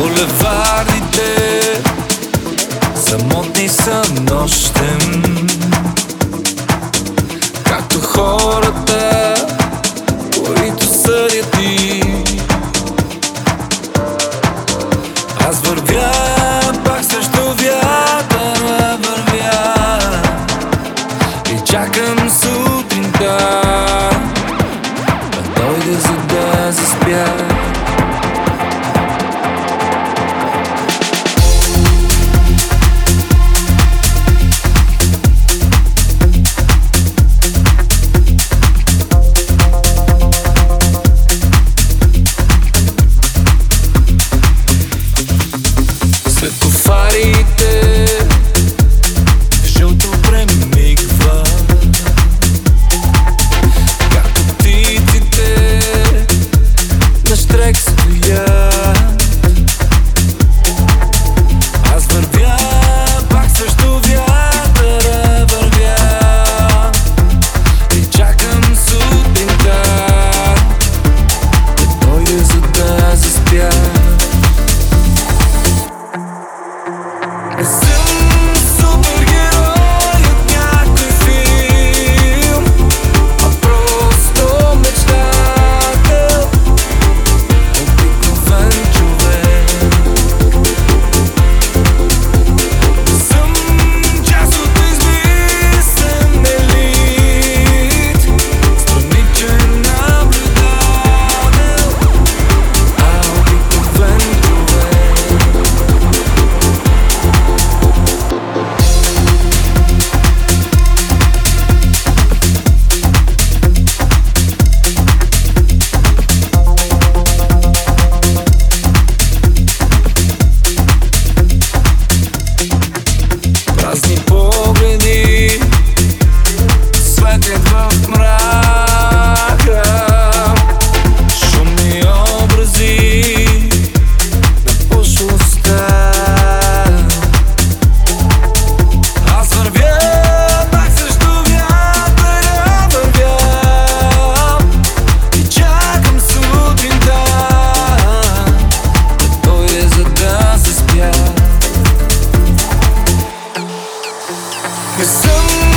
булевардите. Самотни са нощем. Както хората tracks. Some